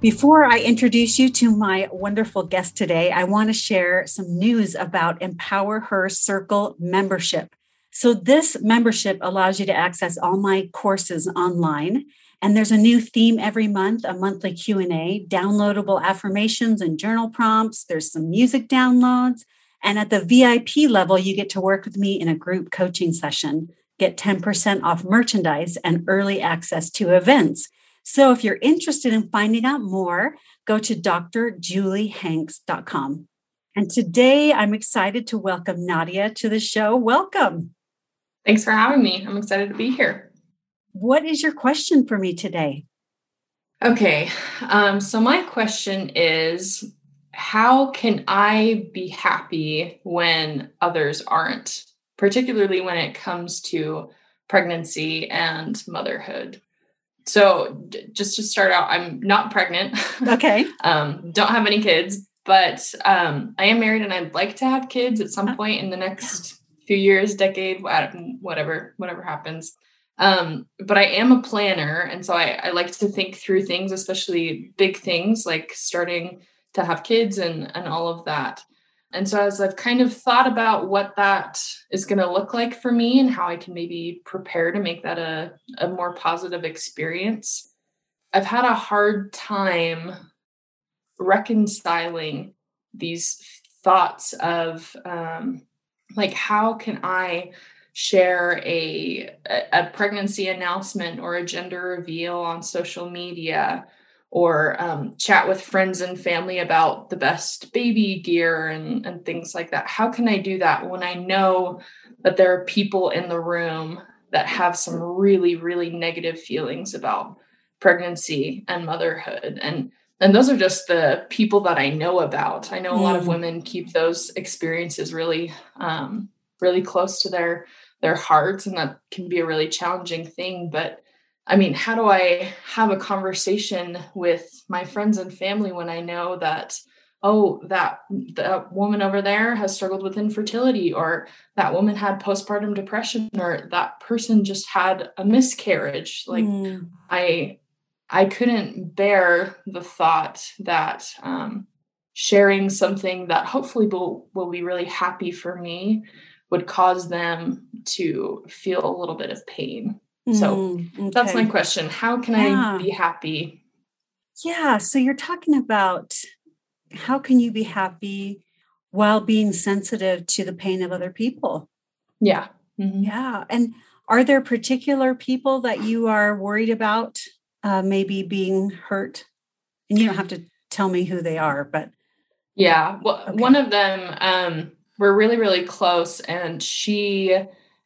Before I introduce you to my wonderful guest today, I want to share some news about Empower Her Circle membership. So this membership allows you to access all my courses online and there's a new theme every month, a monthly Q&A, downloadable affirmations and journal prompts, there's some music downloads, and at the VIP level you get to work with me in a group coaching session, get 10% off merchandise and early access to events. So if you're interested in finding out more, go to drjuliehanks.com. And today I'm excited to welcome Nadia to the show. Welcome. Thanks for having me. I'm excited to be here. What is your question for me today? Okay. Um, so, my question is How can I be happy when others aren't, particularly when it comes to pregnancy and motherhood? So just to start out, I'm not pregnant. Okay. um, don't have any kids, but um, I am married and I'd like to have kids at some uh, point in the next few years, decade, whatever, whatever happens. Um, but I am a planner, and so I, I like to think through things, especially big things like starting to have kids and and all of that. And so, as I've kind of thought about what that is going to look like for me and how I can maybe prepare to make that a, a more positive experience, I've had a hard time reconciling these thoughts of um, like, how can I share a, a pregnancy announcement or a gender reveal on social media? Or um, chat with friends and family about the best baby gear and, and things like that. How can I do that when I know that there are people in the room that have some really, really negative feelings about pregnancy and motherhood? And and those are just the people that I know about. I know a lot of mm. women keep those experiences really, um, really close to their their hearts, and that can be a really challenging thing. But I mean, how do I have a conversation with my friends and family when I know that, oh, that that woman over there has struggled with infertility, or that woman had postpartum depression, or that person just had a miscarriage? Like, mm. I I couldn't bear the thought that um, sharing something that hopefully will will be really happy for me would cause them to feel a little bit of pain. So mm, okay. that's my question. How can yeah. I be happy? Yeah. So you're talking about how can you be happy while being sensitive to the pain of other people? Yeah. Mm-hmm. Yeah. And are there particular people that you are worried about uh, maybe being hurt? And you don't have to tell me who they are, but. Yeah. Well, okay. one of them, um, we're really, really close, and she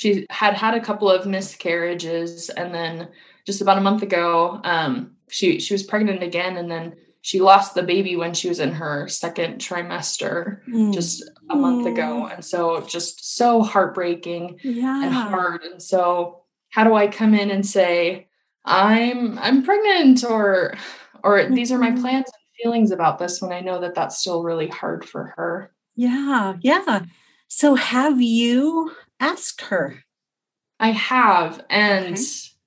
she had had a couple of miscarriages and then just about a month ago um, she she was pregnant again and then she lost the baby when she was in her second trimester mm. just a month mm. ago and so just so heartbreaking yeah. and hard and so how do i come in and say i'm i'm pregnant or or mm-hmm. these are my mm-hmm. plans and feelings about this when i know that that's still really hard for her yeah yeah so have you asked her? I have, and okay.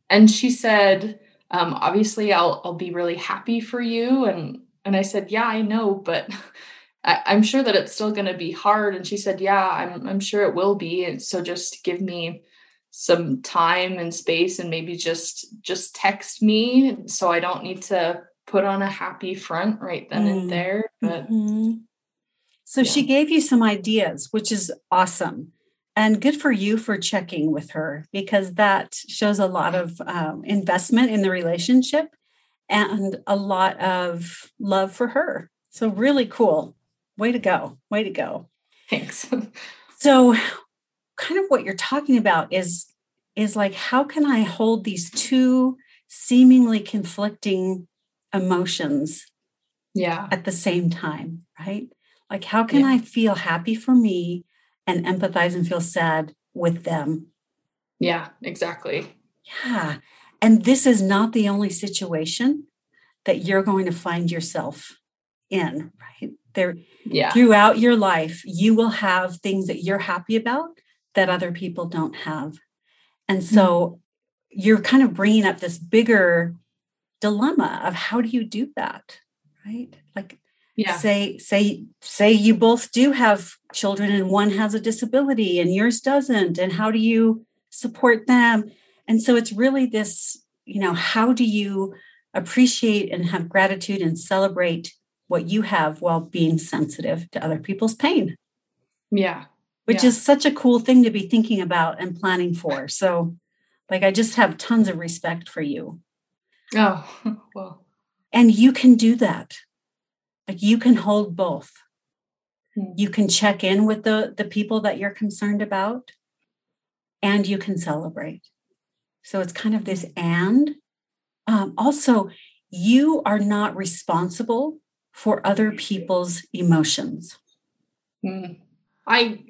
and she said, um, obviously, I'll I'll be really happy for you, and and I said, yeah, I know, but I, am sure that it's still going to be hard. And she said, yeah, I'm I'm sure it will be, and so just give me some time and space, and maybe just just text me so I don't need to put on a happy front right then mm. and there. But mm-hmm. so yeah. she gave you some ideas, which is awesome and good for you for checking with her because that shows a lot of um, investment in the relationship and a lot of love for her so really cool way to go way to go thanks so kind of what you're talking about is is like how can i hold these two seemingly conflicting emotions Yeah. At the same time, right? Like, how can yeah. I feel happy for me and empathize and feel sad with them? Yeah, exactly. Yeah. And this is not the only situation that you're going to find yourself in, right? There, yeah. throughout your life, you will have things that you're happy about that other people don't have. And so mm-hmm. you're kind of bringing up this bigger dilemma of how do you do that? Right? Like, yeah. say say say you both do have children and one has a disability and yours doesn't and how do you support them? And so it's really this you know how do you appreciate and have gratitude and celebrate what you have while being sensitive to other people's pain? Yeah. Which yeah. is such a cool thing to be thinking about and planning for. So like i just have tons of respect for you. Oh well. And you can do that like you can hold both. Hmm. You can check in with the, the people that you're concerned about and you can celebrate. So it's kind of this and. Um, also, you are not responsible for other people's emotions. Hmm. I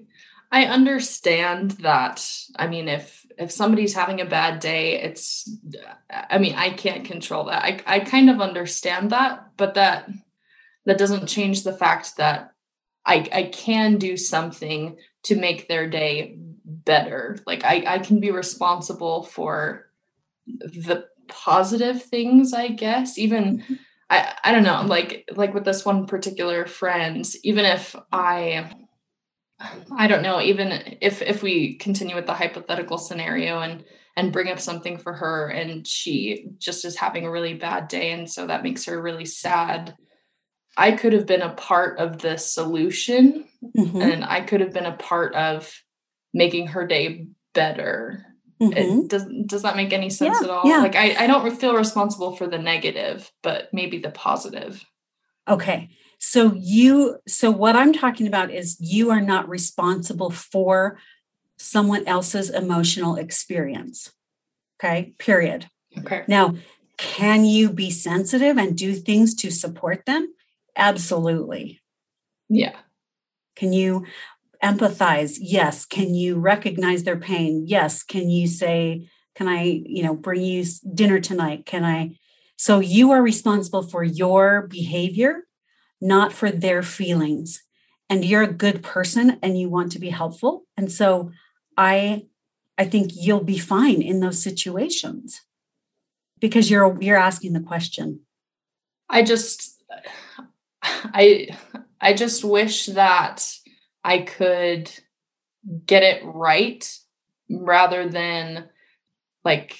I understand that. I mean, if if somebody's having a bad day, it's I mean, I can't control that. I I kind of understand that, but that that doesn't change the fact that I, I can do something to make their day better. Like I, I can be responsible for the positive things, I guess. Even. I, I don't know, like like with this one particular friend, even if I I don't know, even if if we continue with the hypothetical scenario and and bring up something for her and she just is having a really bad day and so that makes her really sad I could have been a part of the solution mm-hmm. and I could have been a part of making her day better. Mm-hmm. does does that make any sense yeah, at all? Yeah. Like I, I don't feel responsible for the negative, but maybe the positive. Okay. So you so what I'm talking about is you are not responsible for someone else's emotional experience. Okay? Period. Okay. Now, can you be sensitive and do things to support them? Absolutely. Yeah. Can you empathize? Yes. Can you recognize their pain? Yes. Can you say, can I, you know, bring you dinner tonight? Can I? So you are responsible for your behavior, not for their feelings. And you're a good person and you want to be helpful. And so I I think you'll be fine in those situations because you're you're asking the question. I just I I just wish that I could get it right rather than like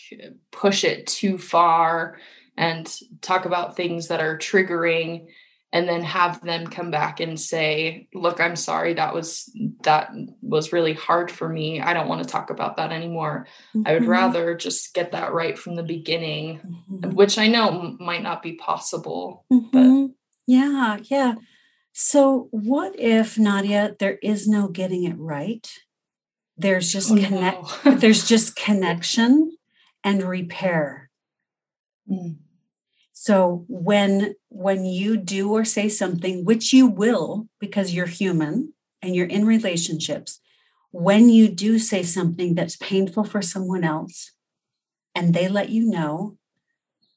push it too far and talk about things that are triggering and then have them come back and say look i'm sorry that was that was really hard for me i don't want to talk about that anymore mm-hmm. i would mm-hmm. rather just get that right from the beginning mm-hmm. which i know might not be possible mm-hmm. but yeah, yeah. So, what if Nadia, there is no getting it right? There's just oh, connect. No. there's just connection and repair. Mm. So when when you do or say something, which you will because you're human and you're in relationships, when you do say something that's painful for someone else, and they let you know,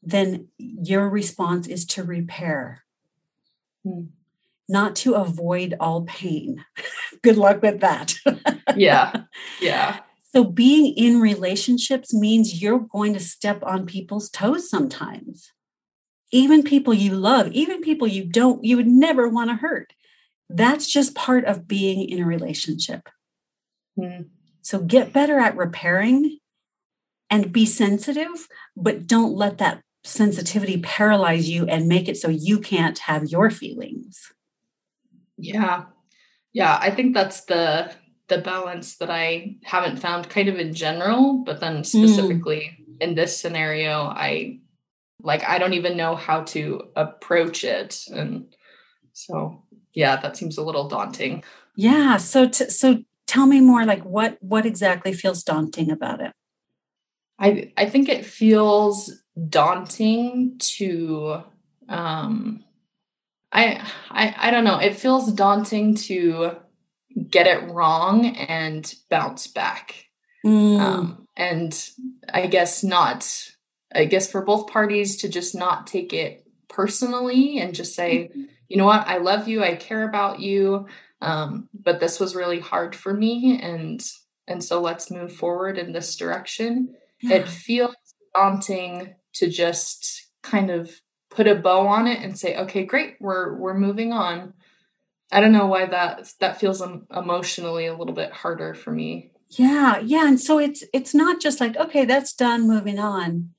then your response is to repair Hmm. Not to avoid all pain. Good luck with that. yeah. Yeah. So, being in relationships means you're going to step on people's toes sometimes. Even people you love, even people you don't, you would never want to hurt. That's just part of being in a relationship. Mm. So, get better at repairing and be sensitive, but don't let that sensitivity paralyze you and make it so you can't have your feelings yeah yeah i think that's the the balance that i haven't found kind of in general but then hmm. specifically mm. in this scenario i like i don't even know how to approach it and so yeah that seems a little daunting yeah so t- so tell me more like what what exactly feels daunting about it i i think it feels daunting to um I, I I don't know. It feels daunting to get it wrong and bounce back. Mm. Um, and I guess not. I guess for both parties to just not take it personally and just say, mm-hmm. you know what, I love you, I care about you, um, but this was really hard for me, and and so let's move forward in this direction. Yeah. It feels daunting to just kind of put a bow on it and say, okay, great, we're we're moving on. I don't know why that that feels emotionally a little bit harder for me. Yeah, yeah, and so it's it's not just like okay, that's done, moving on.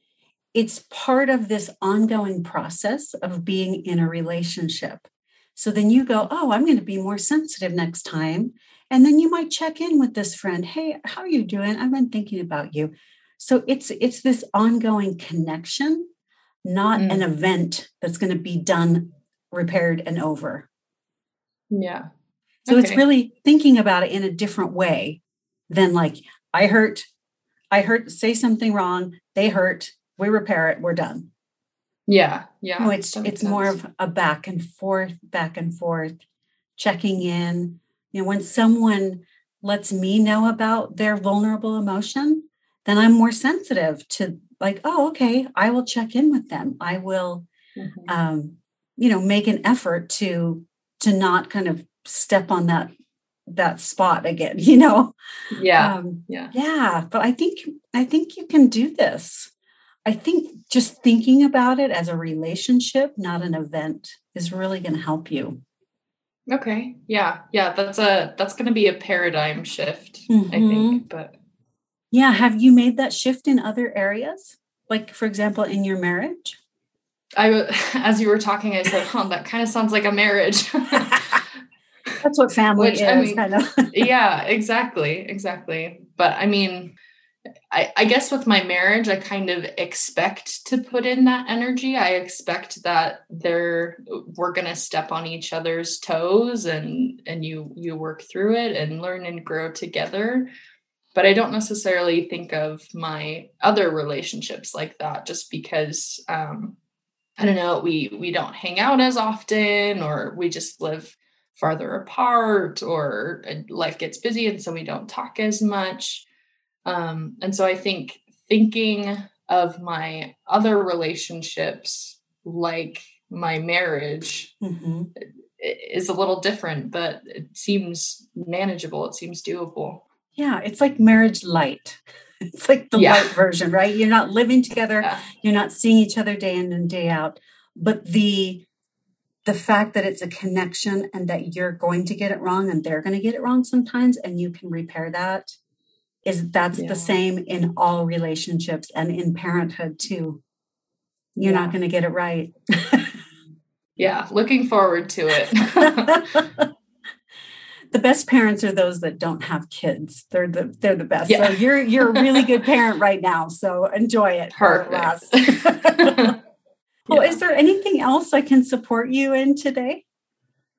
It's part of this ongoing process of being in a relationship. So then you go, oh, I'm going to be more sensitive next time. And then you might check in with this friend. Hey, how are you doing? I've been thinking about you. So it's it's this ongoing connection, not mm. an event that's going to be done, repaired, and over. Yeah. So okay. it's really thinking about it in a different way than like, I hurt, I hurt, say something wrong, they hurt, we repair it, we're done. Yeah. Yeah. No, it's it's sense. more of a back and forth, back and forth, checking in. You know, when someone lets me know about their vulnerable emotion, then I'm more sensitive to like, oh, okay, I will check in with them. I will mm-hmm. um, you know, make an effort to to not kind of step on that that spot again you know? Yeah. Um, yeah. yeah but i think i think you can do this. I think just thinking about it as a relationship not an event is really going to help you. Okay. Yeah. Yeah that's a that's going to be a paradigm shift mm-hmm. i think but yeah have you made that shift in other areas like for example in your marriage I, as you were talking, I said, "Oh, that kind of sounds like a marriage." That's what family Which, is, I mean, kind of. yeah, exactly, exactly. But I mean, I, I guess with my marriage, I kind of expect to put in that energy. I expect that they're we're gonna step on each other's toes, and and you you work through it and learn and grow together. But I don't necessarily think of my other relationships like that, just because um, I don't know, we we don't hang out as often or we just live farther apart or uh, life gets busy and so we don't talk as much. Um, and so I think thinking of my other relationships like my marriage mm-hmm. is a little different, but it seems manageable. It seems doable. Yeah, it's like marriage light. It's like the yeah. light version, right? You're not living together, yeah. you're not seeing each other day in and day out, but the the fact that it's a connection and that you're going to get it wrong and they're going to get it wrong sometimes and you can repair that is that's yeah. the same in all relationships and in parenthood too. You're not going to get it right. yeah, looking forward to it. the best parents are those that don't have kids. They're the they're the best. Yeah. So you're you're a really good parent right now. So enjoy it. Perfect. well, yeah. is there anything else I can support you in today?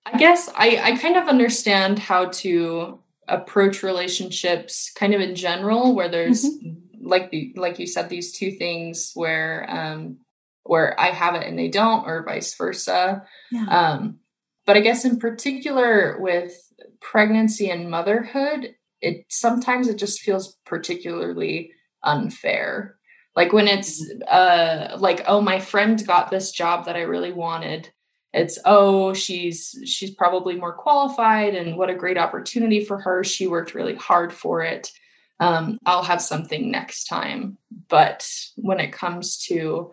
I guess I, I kind of understand how to approach relationships kind of in general where there's mm-hmm. like the like you said these two things where um where I have it and they don't or vice versa. Yeah. Um but I guess in particular with pregnancy and motherhood, it sometimes it just feels particularly unfair. Like when it's uh like oh my friend got this job that I really wanted. It's oh she's she's probably more qualified and what a great opportunity for her. She worked really hard for it. Um, I'll have something next time. But when it comes to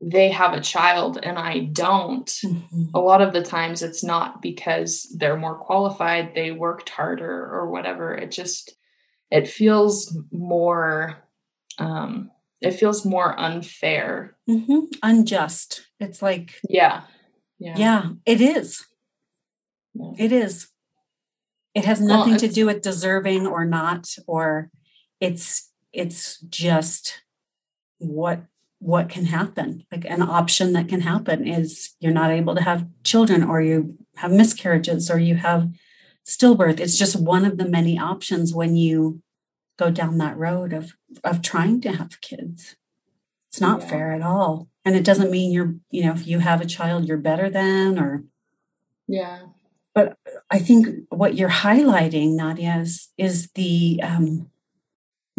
they have a child and I don't, mm-hmm. a lot of the times it's not because they're more qualified, they worked harder or whatever. It just it feels more um it feels more unfair. Mm-hmm. Unjust. It's like yeah. Yeah. Yeah, it is. Yeah. It is. It has nothing well, to do with deserving or not or it's it's just what what can happen like an option that can happen is you're not able to have children or you have miscarriages or you have stillbirth it's just one of the many options when you go down that road of of trying to have kids it's not yeah. fair at all and it doesn't mean you're you know if you have a child you're better than or Yeah. But I think what you're highlighting, Nadia, is, is the um,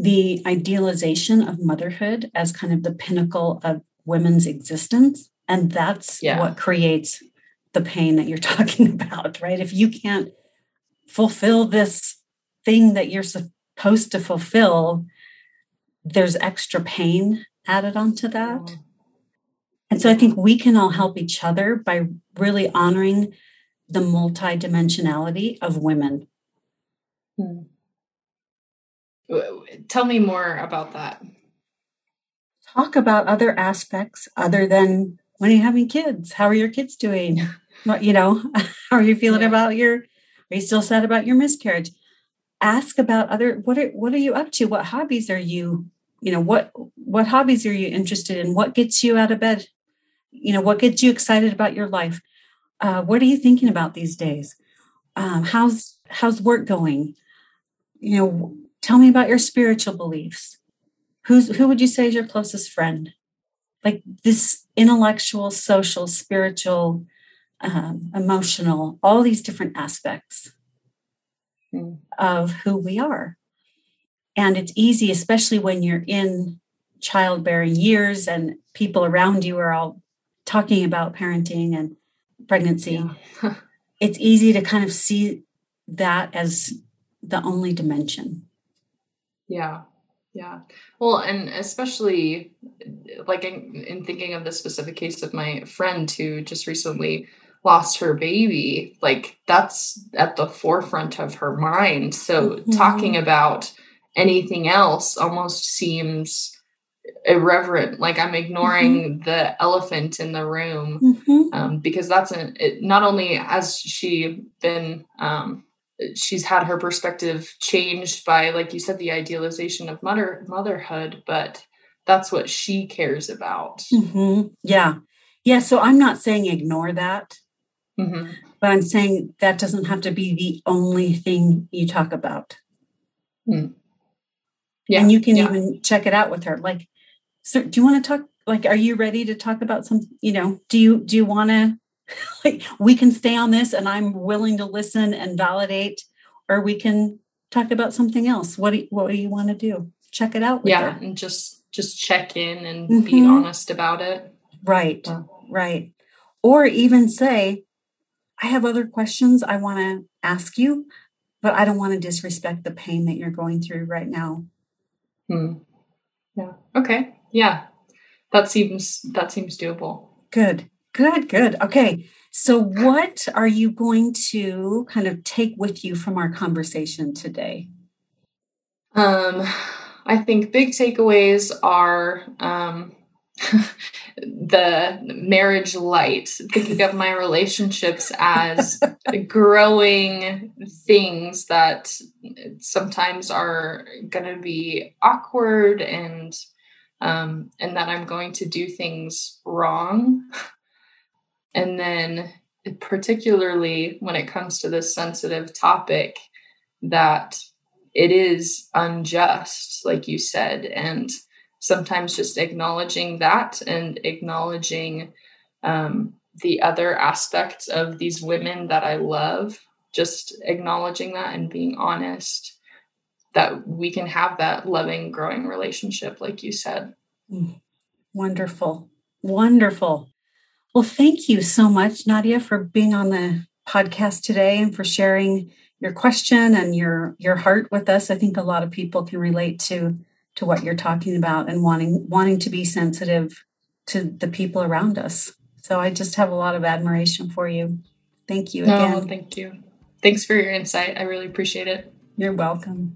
the idealization of motherhood as kind of the pinnacle of women's existence, and that's yeah. what creates the pain that you're talking about, right? If you can't fulfill this thing that you're supposed to fulfill, there's extra pain added onto that. And so I think we can all help each other by really honoring the multidimensionality of women. Hmm. Tell me more about that. Talk about other aspects other than when are you having kids? How are your kids doing? What, you know, how are you feeling yeah. about your, are you still sad about your miscarriage? Ask about other, what are, what are you up to? What hobbies are you, you know, what, what hobbies are you interested in? What gets you out of bed? You know, what gets you excited about your life? Uh, what are you thinking about these days? Um, how's, how's work going? You know, tell me about your spiritual beliefs. Who's, who would you say is your closest friend? Like this intellectual, social, spiritual, um, emotional, all these different aspects mm. of who we are. And it's easy, especially when you're in childbearing years and people around you are all talking about parenting and pregnancy. Yeah. it's easy to kind of see that as the only dimension. Yeah. Yeah. Well, and especially like in, in, thinking of the specific case of my friend who just recently lost her baby, like that's at the forefront of her mind. So mm-hmm. talking about anything else almost seems irreverent like i'm ignoring mm-hmm. the elephant in the room mm-hmm. um, because that's an it, not only has she been um, she's had her perspective changed by like you said the idealization of mother motherhood but that's what she cares about mm-hmm. yeah yeah so i'm not saying ignore that mm-hmm. but i'm saying that doesn't have to be the only thing you talk about mm. yeah and you can yeah. even check it out with her like so do you want to talk like are you ready to talk about some you know do you do you want to like we can stay on this and I'm willing to listen and validate, or we can talk about something else. What do you, what do you want to do? Check it out. yeah, her. and just just check in and mm-hmm. be honest about it. Right, yeah. right. Or even say, I have other questions I want to ask you, but I don't want to disrespect the pain that you're going through right now. Hmm. Yeah. Okay. Yeah. That seems that seems doable. Good. Good, good. Okay. So, what are you going to kind of take with you from our conversation today? Um, I think big takeaways are um, the marriage light, thinking of my relationships as growing things that sometimes are going to be awkward and um, and that I'm going to do things wrong and then, particularly when it comes to this sensitive topic, that it is unjust, like you said, and sometimes just acknowledging that and acknowledging um, the other aspects of these women that I love, just acknowledging that and being honest that we can have that loving, growing relationship, like you said. Mm. Wonderful. Wonderful. Well, thank you so much, Nadia, for being on the podcast today and for sharing your question and your your heart with us. I think a lot of people can relate to to what you're talking about and wanting wanting to be sensitive to the people around us. So I just have a lot of admiration for you. Thank you oh, again. Oh, thank you. Thanks for your insight. I really appreciate it. You're welcome.